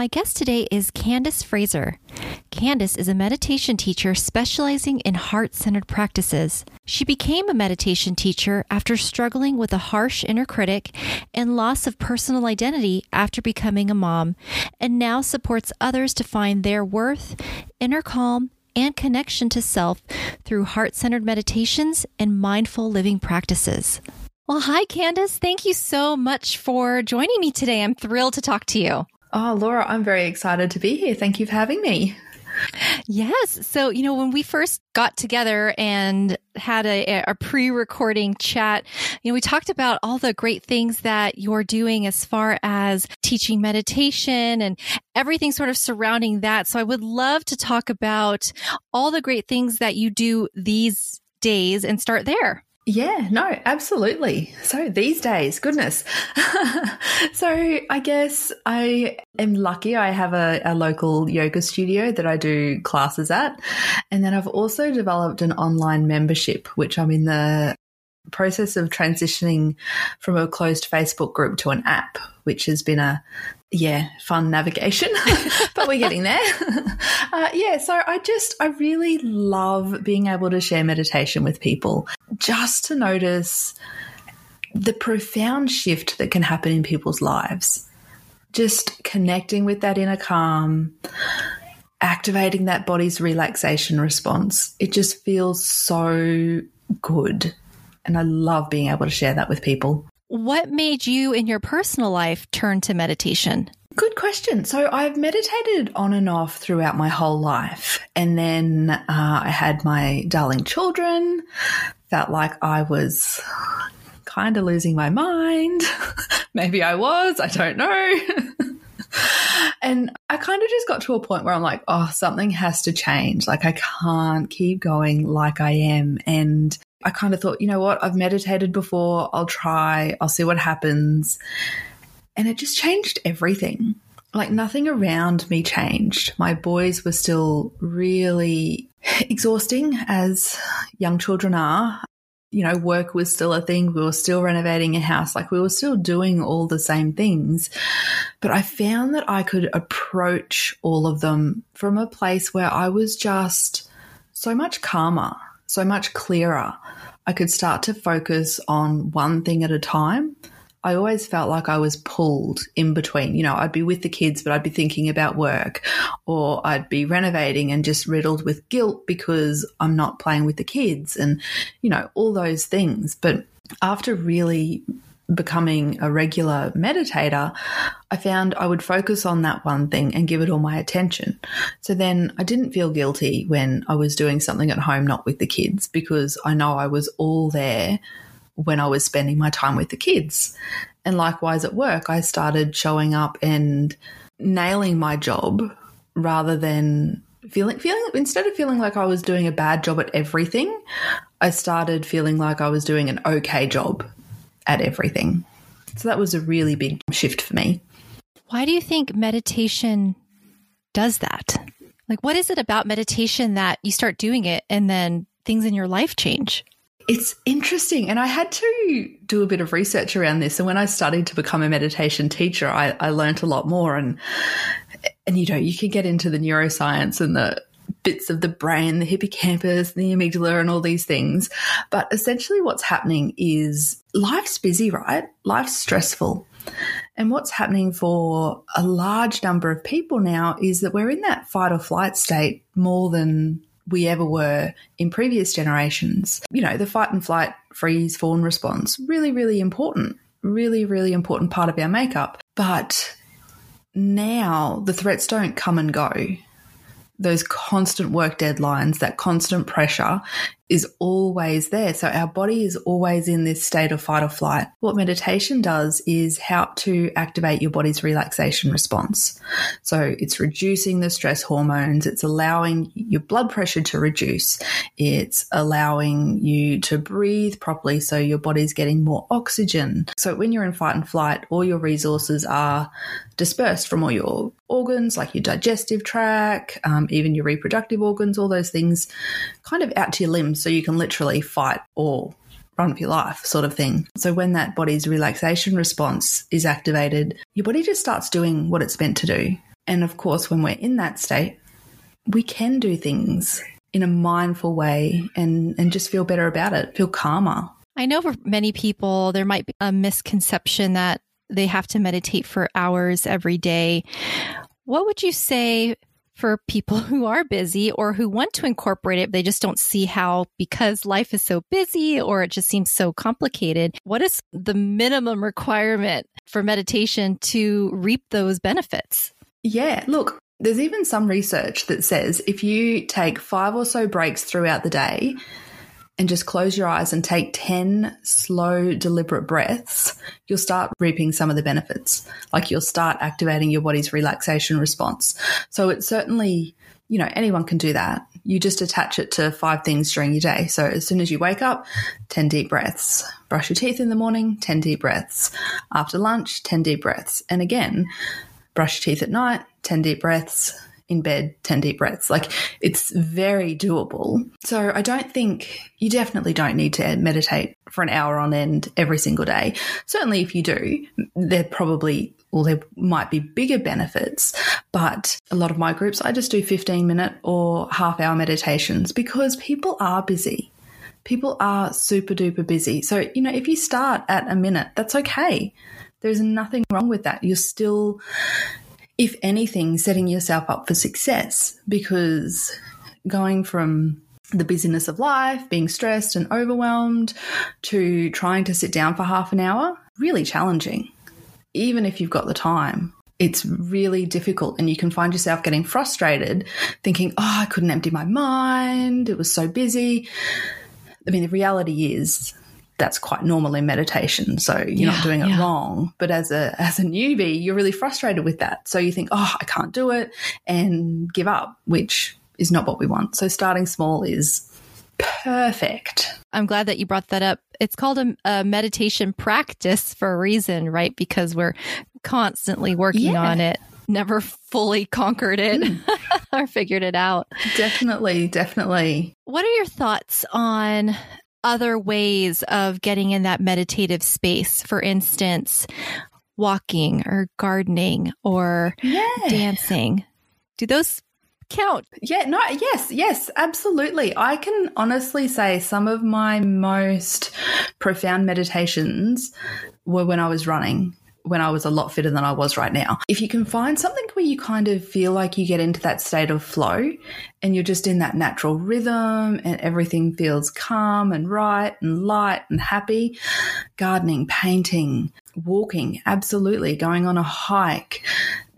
My guest today is Candice Fraser. Candice is a meditation teacher specializing in heart centered practices. She became a meditation teacher after struggling with a harsh inner critic and loss of personal identity after becoming a mom, and now supports others to find their worth, inner calm, and connection to self through heart centered meditations and mindful living practices. Well, hi, Candice. Thank you so much for joining me today. I'm thrilled to talk to you. Oh, Laura, I'm very excited to be here. Thank you for having me. Yes. So, you know, when we first got together and had a, a pre recording chat, you know, we talked about all the great things that you're doing as far as teaching meditation and everything sort of surrounding that. So I would love to talk about all the great things that you do these days and start there. Yeah, no, absolutely. So these days, goodness. so I guess I am lucky. I have a, a, local yoga studio that I do classes at. And then I've also developed an online membership, which I'm in the process of transitioning from a closed Facebook group to an app, which has been a yeah, fun navigation, but we're getting there. Uh, yeah, so I just, I really love being able to share meditation with people just to notice the profound shift that can happen in people's lives. Just connecting with that inner calm, activating that body's relaxation response. It just feels so good. And I love being able to share that with people. What made you in your personal life turn to meditation? Good question. So I've meditated on and off throughout my whole life. And then uh, I had my darling children, felt like I was kind of losing my mind. Maybe I was, I don't know. and I kind of just got to a point where I'm like, oh, something has to change. Like, I can't keep going like I am. And I kind of thought, you know what? I've meditated before. I'll try. I'll see what happens. And it just changed everything. Like nothing around me changed. My boys were still really exhausting as young children are. You know, work was still a thing. We were still renovating a house. Like we were still doing all the same things. But I found that I could approach all of them from a place where I was just so much calmer so much clearer. I could start to focus on one thing at a time. I always felt like I was pulled in between. You know, I'd be with the kids, but I'd be thinking about work, or I'd be renovating and just riddled with guilt because I'm not playing with the kids, and, you know, all those things. But after really becoming a regular meditator, I found I would focus on that one thing and give it all my attention. So then I didn't feel guilty when I was doing something at home, not with the kids, because I know I was all there when I was spending my time with the kids. And likewise at work, I started showing up and nailing my job rather than feeling feeling instead of feeling like I was doing a bad job at everything, I started feeling like I was doing an okay job at everything. So that was a really big shift for me. Why do you think meditation does that? Like, what is it about meditation that you start doing it and then things in your life change? It's interesting. And I had to do a bit of research around this. And when I studied to become a meditation teacher, I, I learned a lot more. And, and, you know, you can get into the neuroscience and the bits of the brain, the hippocampus, the amygdala, and all these things. But essentially, what's happening is life's busy, right? Life's stressful. And what's happening for a large number of people now is that we're in that fight or flight state more than we ever were in previous generations. You know, the fight and flight, freeze, fawn response, really, really important, really, really important part of our makeup. But now the threats don't come and go those constant work deadlines, that constant pressure is always there. So our body is always in this state of fight or flight. What meditation does is help to activate your body's relaxation response. So it's reducing the stress hormones. It's allowing your blood pressure to reduce. It's allowing you to breathe properly. So your body's getting more oxygen. So when you're in fight and flight, all your resources are dispersed from all your organs, like your digestive tract, um, even your reproductive organs, all those things, kind of out to your limbs so you can literally fight or run for your life, sort of thing. So when that body's relaxation response is activated, your body just starts doing what it's meant to do. And of course, when we're in that state, we can do things in a mindful way and, and just feel better about it, feel calmer. I know for many people, there might be a misconception that they have to meditate for hours every day. What would you say for people who are busy or who want to incorporate it, they just don't see how because life is so busy or it just seems so complicated. What is the minimum requirement for meditation to reap those benefits? Yeah, look, there's even some research that says if you take five or so breaks throughout the day, and just close your eyes and take 10 slow, deliberate breaths, you'll start reaping some of the benefits. Like you'll start activating your body's relaxation response. So it's certainly, you know, anyone can do that. You just attach it to five things during your day. So as soon as you wake up, 10 deep breaths. Brush your teeth in the morning, 10 deep breaths. After lunch, 10 deep breaths. And again, brush your teeth at night, 10 deep breaths in bed 10 deep breaths. Like it's very doable. So I don't think you definitely don't need to meditate for an hour on end every single day. Certainly if you do, there probably well, there might be bigger benefits, but a lot of my groups, I just do 15 minute or half hour meditations because people are busy. People are super duper busy. So, you know, if you start at a minute, that's okay. There's nothing wrong with that. You're still if anything, setting yourself up for success because going from the busyness of life, being stressed and overwhelmed, to trying to sit down for half an hour, really challenging. Even if you've got the time, it's really difficult and you can find yourself getting frustrated thinking, oh, I couldn't empty my mind. It was so busy. I mean, the reality is that's quite normal in meditation. So you're yeah, not doing it yeah. wrong. But as a as a newbie, you're really frustrated with that. So you think, oh, I can't do it and give up, which is not what we want. So starting small is perfect. I'm glad that you brought that up. It's called a, a meditation practice for a reason, right? Because we're constantly working yeah. on it never fully conquered it mm. or figured it out. Definitely, definitely. What are your thoughts on other ways of getting in that meditative space. For instance, walking or gardening or yeah. dancing. Do those count? Yeah, no, yes, yes, absolutely. I can honestly say some of my most profound meditations were when I was running when I was a lot fitter than I was right now. If you can find something where you kind of feel like you get into that state of flow and you're just in that natural rhythm and everything feels calm and right and light and happy, gardening, painting, walking, absolutely, going on a hike,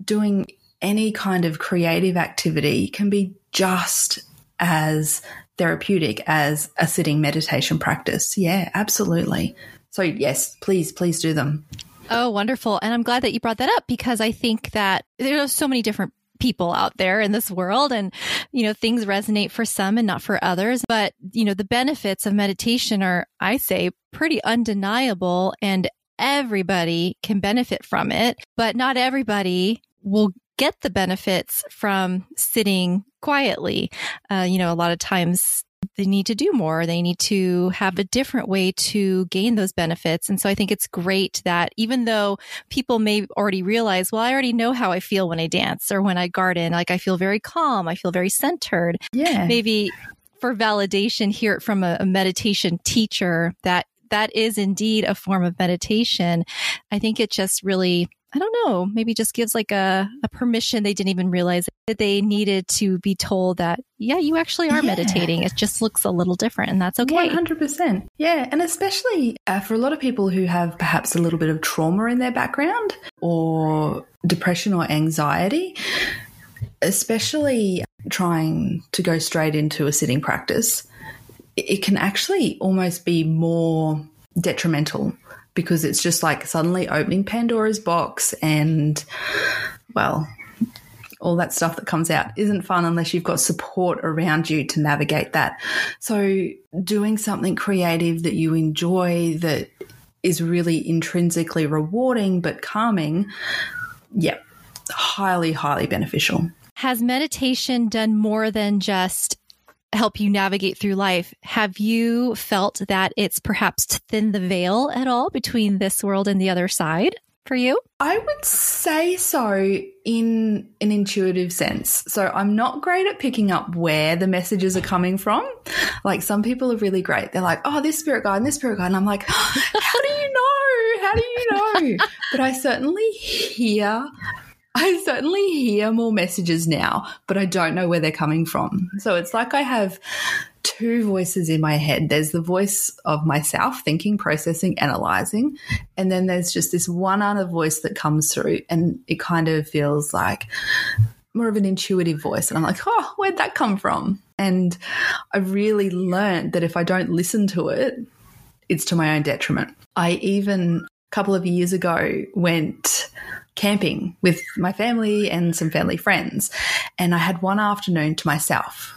doing any kind of creative activity can be just as therapeutic as a sitting meditation practice. Yeah, absolutely. So, yes, please, please do them. Oh, wonderful. And I'm glad that you brought that up because I think that there are so many different people out there in this world and you know things resonate for some and not for others. But you know the benefits of meditation are i say pretty undeniable and everybody can benefit from it. But not everybody will get the benefits from sitting quietly. Uh, you know a lot of times they need to do more. They need to have a different way to gain those benefits. And so I think it's great that even though people may already realize, well, I already know how I feel when I dance or when I garden, like I feel very calm, I feel very centered. Yeah. Maybe for validation, hear it from a, a meditation teacher that that is indeed a form of meditation. I think it just really I don't know, maybe just gives like a, a permission they didn't even realize that they needed to be told that, yeah, you actually are yeah. meditating. It just looks a little different and that's okay. 100%. Yeah. And especially uh, for a lot of people who have perhaps a little bit of trauma in their background or depression or anxiety, especially trying to go straight into a sitting practice, it can actually almost be more detrimental because it's just like suddenly opening Pandora's box and, well, all that stuff that comes out isn't fun unless you've got support around you to navigate that. So, doing something creative that you enjoy that is really intrinsically rewarding but calming, yeah, highly, highly beneficial. Has meditation done more than just help you navigate through life. Have you felt that it's perhaps to thin the veil at all between this world and the other side for you? I would say so in an intuitive sense. So I'm not great at picking up where the messages are coming from. Like some people are really great. They're like, oh, this spirit guide and this spirit guide. And I'm like, how do you know? How do you know? but I certainly hear I certainly hear more messages now, but I don't know where they're coming from. So it's like I have two voices in my head. There's the voice of myself thinking, processing, analyzing. And then there's just this one other voice that comes through and it kind of feels like more of an intuitive voice. And I'm like, oh, where'd that come from? And I really learned that if I don't listen to it, it's to my own detriment. I even a couple of years ago went camping with my family and some family friends. And I had one afternoon to myself.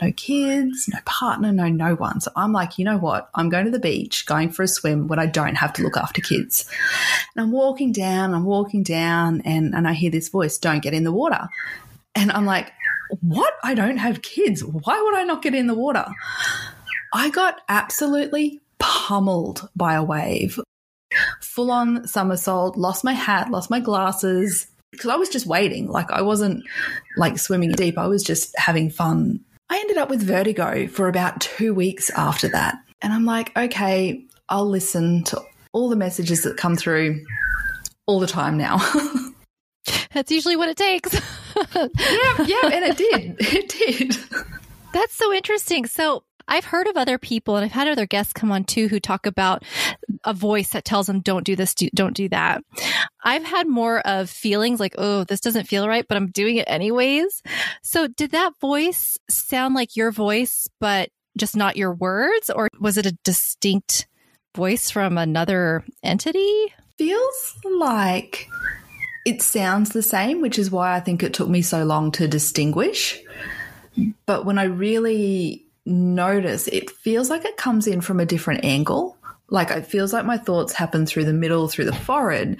No kids, no partner, no no one. So I'm like, you know what? I'm going to the beach, going for a swim when I don't have to look after kids. And I'm walking down, I'm walking down, and, and I hear this voice, don't get in the water. And I'm like, what? I don't have kids. Why would I not get in the water? I got absolutely pummeled by a wave full on somersault, lost my hat, lost my glasses because I was just waiting. Like I wasn't like swimming deep. I was just having fun. I ended up with vertigo for about two weeks after that. And I'm like, okay, I'll listen to all the messages that come through all the time now. That's usually what it takes. yeah, yeah, and it did. It did. That's so interesting. So I've heard of other people and I've had other guests come on too who talk about a voice that tells them, don't do this, do, don't do that. I've had more of feelings like, oh, this doesn't feel right, but I'm doing it anyways. So did that voice sound like your voice, but just not your words? Or was it a distinct voice from another entity? Feels like it sounds the same, which is why I think it took me so long to distinguish. But when I really notice, it feels like it comes in from a different angle. Like it feels like my thoughts happen through the middle, through the forehead,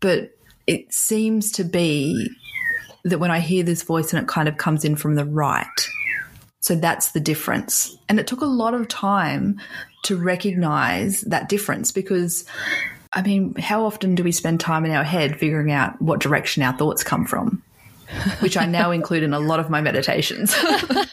but it seems to be that when I hear this voice and it kind of comes in from the right. So that's the difference. And it took a lot of time to recognize that difference because, I mean, how often do we spend time in our head figuring out what direction our thoughts come from? Which I now include in a lot of my meditations.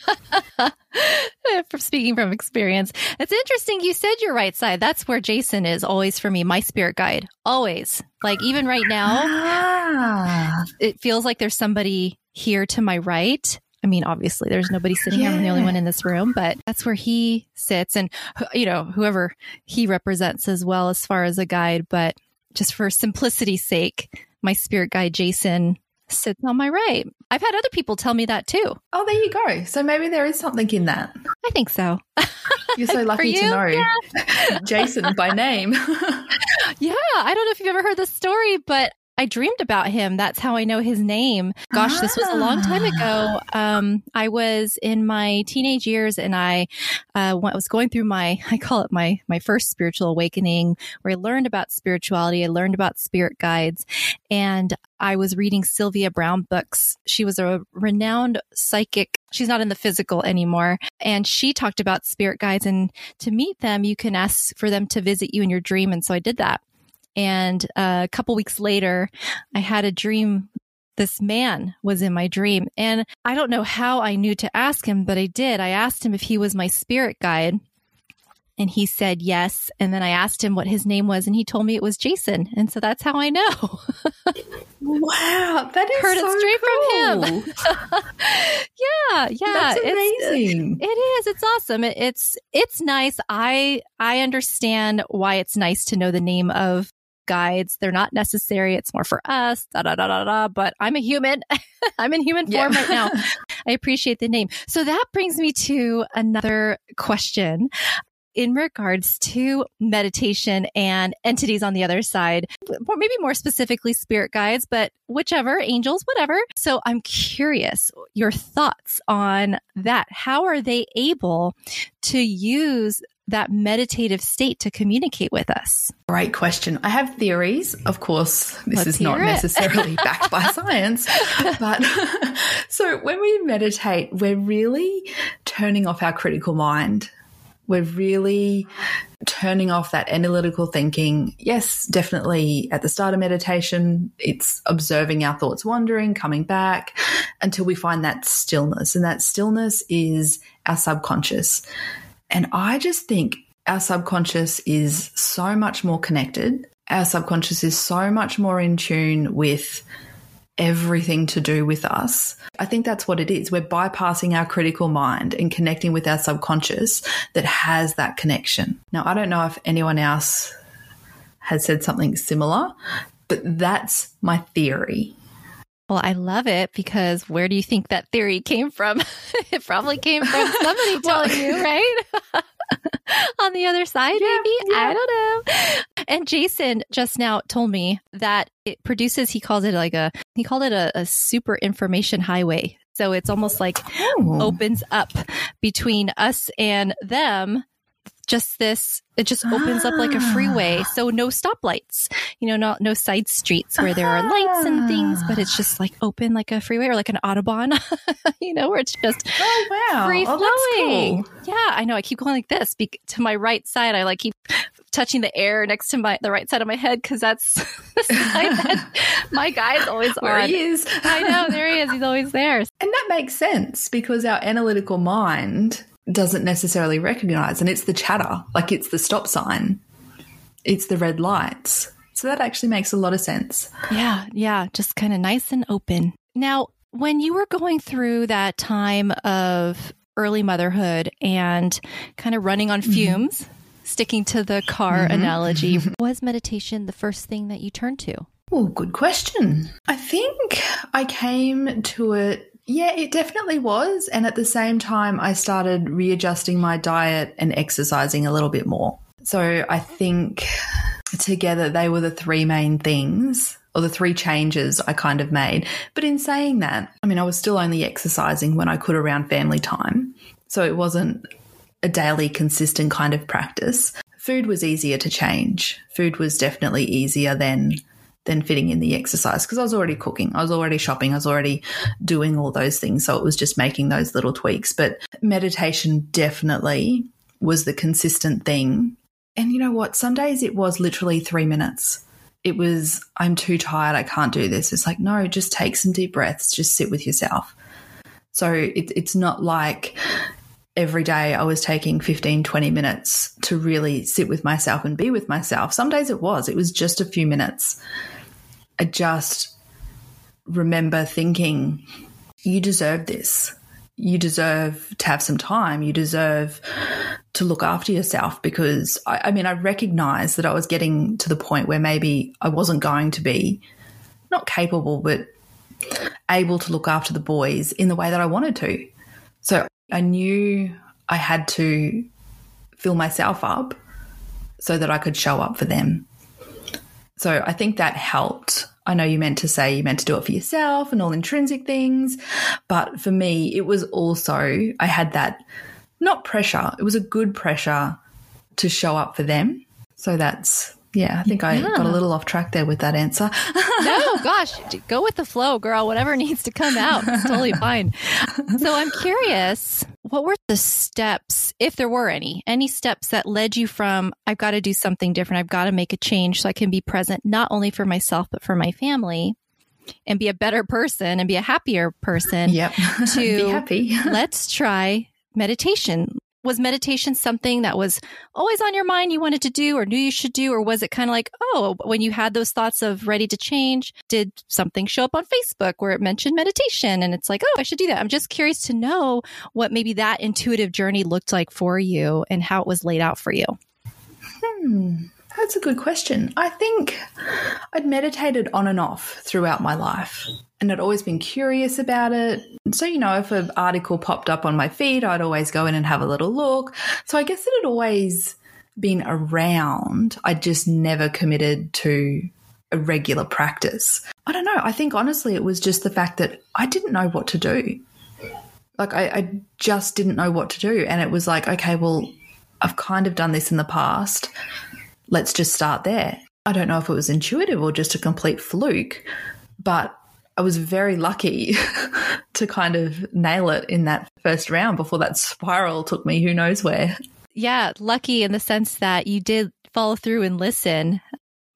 from speaking from experience. It's interesting. You said your right side. That's where Jason is always for me, my spirit guide. Always. Like even right now, ah. it feels like there's somebody here to my right. I mean, obviously there's nobody sitting yeah. here. I'm the only one in this room, but that's where he sits and, you know, whoever he represents as well as far as a guide. But just for simplicity's sake, my spirit guide, Jason, sits on my right. I've had other people tell me that too. Oh, there you go. So maybe there is something in that. I think so. You're so lucky you? to know yeah. Jason by name. yeah, I don't know if you've ever heard the story, but I dreamed about him. That's how I know his name. Gosh, ah. this was a long time ago. Ah. Um, I was in my teenage years and I uh, was going through my, I call it my, my first spiritual awakening where I learned about spirituality. I learned about spirit guides and I was reading Sylvia Browne books. She was a renowned psychic. She's not in the physical anymore. And she talked about spirit guides and to meet them, you can ask for them to visit you in your dream. And so I did that. And uh, a couple weeks later, I had a dream. This man was in my dream. And I don't know how I knew to ask him, but I did. I asked him if he was my spirit guide. And he said yes. And then I asked him what his name was, and he told me it was Jason. And so that's how I know. wow, that is heard so it straight cool. from him. yeah, yeah, That's it's- amazing. it is. It's awesome. It, it's it's nice. I I understand why it's nice to know the name of guides. They're not necessary. It's more for us. Da da da da da. But I'm a human. I'm in human form right now. I appreciate the name. So that brings me to another question in regards to meditation and entities on the other side, or maybe more specifically spirit guides, but whichever, angels, whatever. So I'm curious your thoughts on that. How are they able to use that meditative state to communicate with us? Great question. I have theories. Of course, this Let's is not it. necessarily backed by science, but so when we meditate, we're really turning off our critical mind. We're really turning off that analytical thinking. Yes, definitely at the start of meditation, it's observing our thoughts wandering, coming back until we find that stillness. And that stillness is our subconscious. And I just think our subconscious is so much more connected. Our subconscious is so much more in tune with everything to do with us. I think that's what it is. We're bypassing our critical mind and connecting with our subconscious that has that connection. Now, I don't know if anyone else has said something similar, but that's my theory. Well, I love it because where do you think that theory came from? it probably came from somebody telling you, right? On the other side, maybe? I don't know. And Jason just now told me that it produces, he calls it like a, he called it a, a super information highway. So it's almost like Oh. opens up between us and them. Just this, it just opens up like a freeway. Ah. So no stoplights, you know, no, no side streets where there are lights and things, but it's just ah. like open like a freeway or like an Autobahn, you know, where it's just Oh, wow. free Oh, flowing. cool. Yeah, I know. I keep going like this. Be- to my right side, I like keep touching the air next to my the right side of my head because that's the side that my guy's always Where on. he is. I know. There he is. He's always there. And that makes sense because our analytical mind doesn't necessarily recognize, and it's the chatter, like it's the stop sign, it's the red lights. So that actually makes a lot of sense. Yeah, yeah, just kind of nice and open. Now, when you were going through that time of early motherhood and kind of running on mm-hmm. fumes, sticking to the car mm-hmm. analogy, mm-hmm. was meditation the first thing that you turned to? Oh, good question. I think I came to it. Yeah, it definitely was. And at the same time, I started readjusting my diet and exercising a little bit more. So I think together they were the three main things or the three changes I kind of made. But in saying that, I mean, I was still only exercising when I could around family time. So it wasn't a daily consistent kind of practice. Food was easier to change. Food was definitely easier than than fitting in the exercise because I was already cooking, I was already shopping, I was already doing all those things. So it was just making those little tweaks. But meditation definitely was the consistent thing. And you know what? Some days it was literally three minutes. It was, I'm too tired, I can't do this. It's like, no, just take some deep breaths, just sit with yourself. So it, it's not like every day I was taking 15, 20 minutes to really sit with myself and be with myself. Some days it was, it was just a few minutes. I just remember thinking, you deserve this. You deserve to have some time. You deserve to look after yourself because I, I mean, I recognized that I was getting to the point where maybe I wasn't going to be not capable, but able to look after the boys in the way that I wanted to. So I knew I had to fill myself up so that I could show up for them. So I think that helped. I know you meant to say you meant to do it for yourself and all intrinsic things, but for me, it was also, I had that not pressure, it was a good pressure to show up for them. So that's, yeah, I think I got a little off track there with that answer. No, gosh, go with the flow, girl. Whatever needs to come out, it's totally fine. So I'm curious, what were the steps, if there were any, any steps that led you from I've got to do something different, I've got to make a change so I can be present not only for myself but for my family and be a better person and be a happier person yep. to Be happy. let's try meditation. Was meditation something that was always on your mind you wanted to do or knew you should do? Or was it kind of like, oh, when you had those thoughts of ready to change, did something show up on Facebook where it mentioned meditation? And it's like, oh, I should do that. I'm just curious to know what maybe that intuitive journey looked like for you and how it was laid out for you. Hmm. That's a good question. I think I'd meditated on and off throughout my life and I'd always been curious about it. So, you know, if an article popped up on my feed, I'd always go in and have a little look. So I guess it had always been around. I just never committed to a regular practice. I don't know. I think honestly, it was just the fact that I didn't know what to do. Like, I, I just didn't know what to do. And it was like, okay, well, I've kind of done this in the past let's just start there. I don't know if it was intuitive or just a complete fluke, but I was very lucky to kind of nail it in that first round before that spiral took me who knows where. Yeah, lucky in the sense that you did follow through and listen.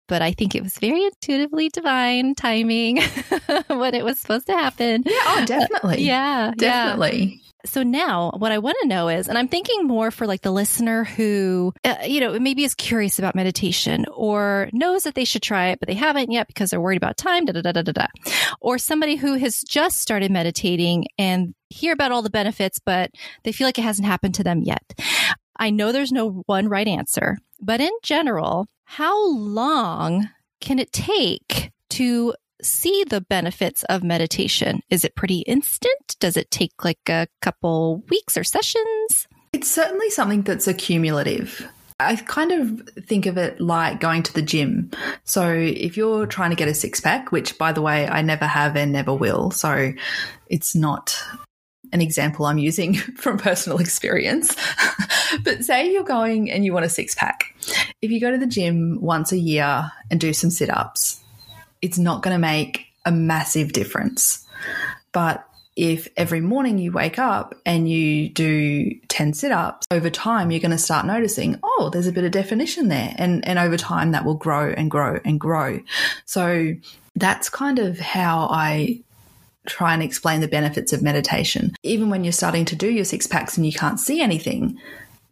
But I think it was very intuitively divine timing when it was supposed to happen. Yeah, oh, definitely. Uh, yeah, definitely. So now what I want to know is, and I'm thinking more for like the listener who, uh, you know, maybe is curious about meditation or knows that they should try it, but they haven't yet because they're worried about time, da da da da da da. Or somebody who has just started meditating and hear about all the benefits, but they feel like it hasn't happened to them yet. I know there's no one right answer, but in general, how long can it take to see the benefits of meditation? Is it pretty instant? Does it take like a couple weeks or sessions? It's certainly something that's accumulative. I kind of think of it like going to the gym. So if you're trying to get a six pack, which by the way, I never have and never will. So it's not an example I'm using from personal experience. but say you're going and you want a six pack. If you go to the gym once a year and do some sit ups, it's not going to make a massive difference. But if every morning you wake up and you do 10 sit-ups over time you're going to start noticing oh there's a bit of definition there. And and over time that will grow and grow and grow. So that's kind of how i try and explain the benefits of meditation. Even when you're starting to do your six packs and you can't see anything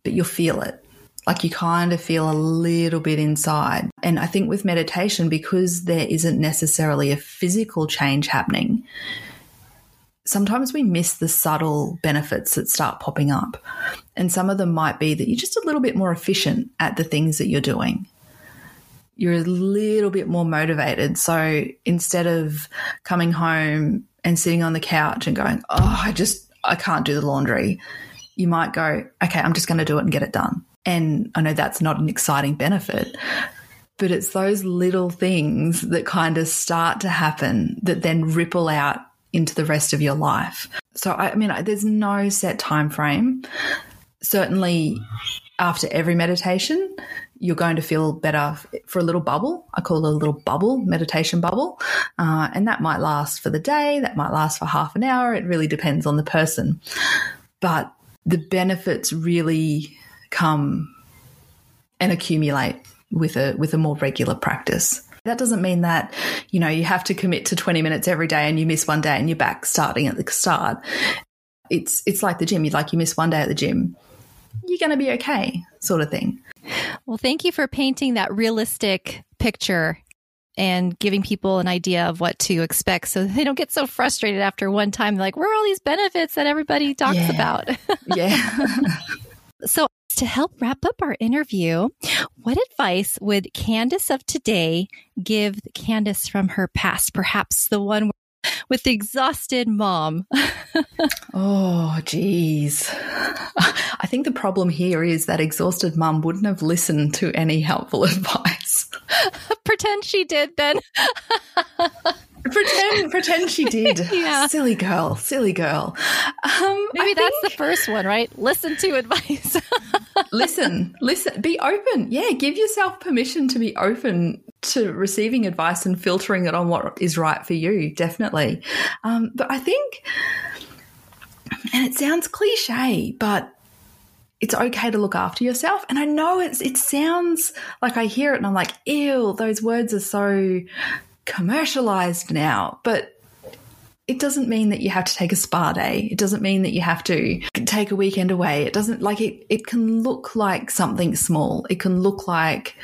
but you'll feel it like you kind of feel a little bit inside. And I think with meditation, because there isn't necessarily a physical change happening, sometimes we miss the subtle benefits that start popping up. And some of them might be that you're just a little bit more efficient at the things that you're doing. You're a little bit more motivated. So instead of coming home and sitting on the couch and going, oh, I just, I can't do the laundry, you might go, okay, I'm just going to do it and get it done. And I know that's not an exciting benefit, but it's those little things that kind of start to happen that then ripple out into the rest of your life. So I mean, there's no set time frame. Certainly, after every meditation, you're going to feel better for a little bubble. I call it a little bubble, meditation bubble. Uh, and that might last for the day, that might last for half an hour. It really depends on the person. But the benefits really come and accumulate with a with a more regular practice. That doesn't mean that, you know, you have to commit to 20 minutes every day and you miss one day and you're back starting at the start. It's it's like the gym. You like you miss one day at the gym, you're going to be okay, sort of thing. Well, thank you for painting that realistic picture and giving people an idea of what to expect so they don't get so frustrated after one time like where are all these benefits that everybody talks yeah. about yeah so to help wrap up our interview, what advice would Candice of today give Candice from her past? Perhaps the one with the exhausted mom. oh, geez. I think the problem here is that exhausted mom wouldn't have listened to any helpful advice. Pretend she did then. pretend pretend she did. yeah. Silly girl, silly girl. Um, Maybe I that's think, the first one, right? Listen to advice. Listen, listen, be open. Yeah, give yourself permission to be open to receiving advice and filtering it on what is right for you, definitely. Um, but I think, and it sounds cliche, but it's okay to look after yourself. And I know it's it sounds like I hear it and I'm like, ew, those words are so commercialized now, but it doesn't mean that you have to take a spa day. It doesn't mean that you have to take a weekend away. It doesn't like it, it can look like something small. It can look like,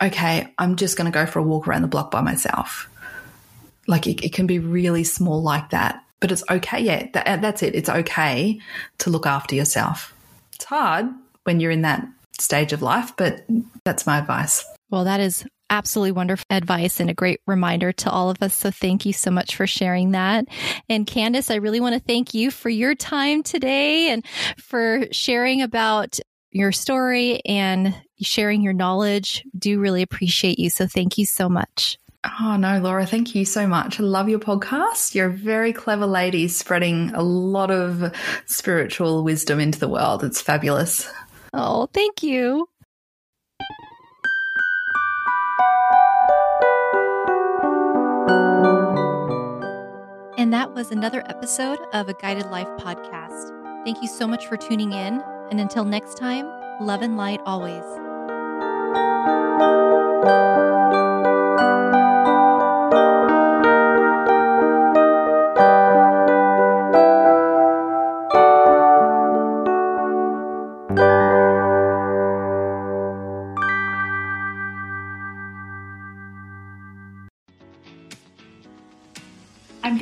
okay, I'm just going to go for a walk around the block by myself. Like it, it can be really small like that, but it's okay. Yeah, that, that's it. It's okay to look after yourself. It's hard when you're in that stage of life, but that's my advice. Well, that is absolutely wonderful advice and a great reminder to all of us. So thank you so much for sharing that. And Candice, I really want to thank you for your time today and for sharing about your story and sharing your knowledge. Do really appreciate you. So thank you so much. Oh, no, Laura, thank you so much. I love your podcast. You're a very clever lady spreading a lot of spiritual wisdom into the world. It's fabulous. Oh, thank you. And that was another episode of a Guided Life podcast. Thank you so much for tuning in. And until next time, love and light always.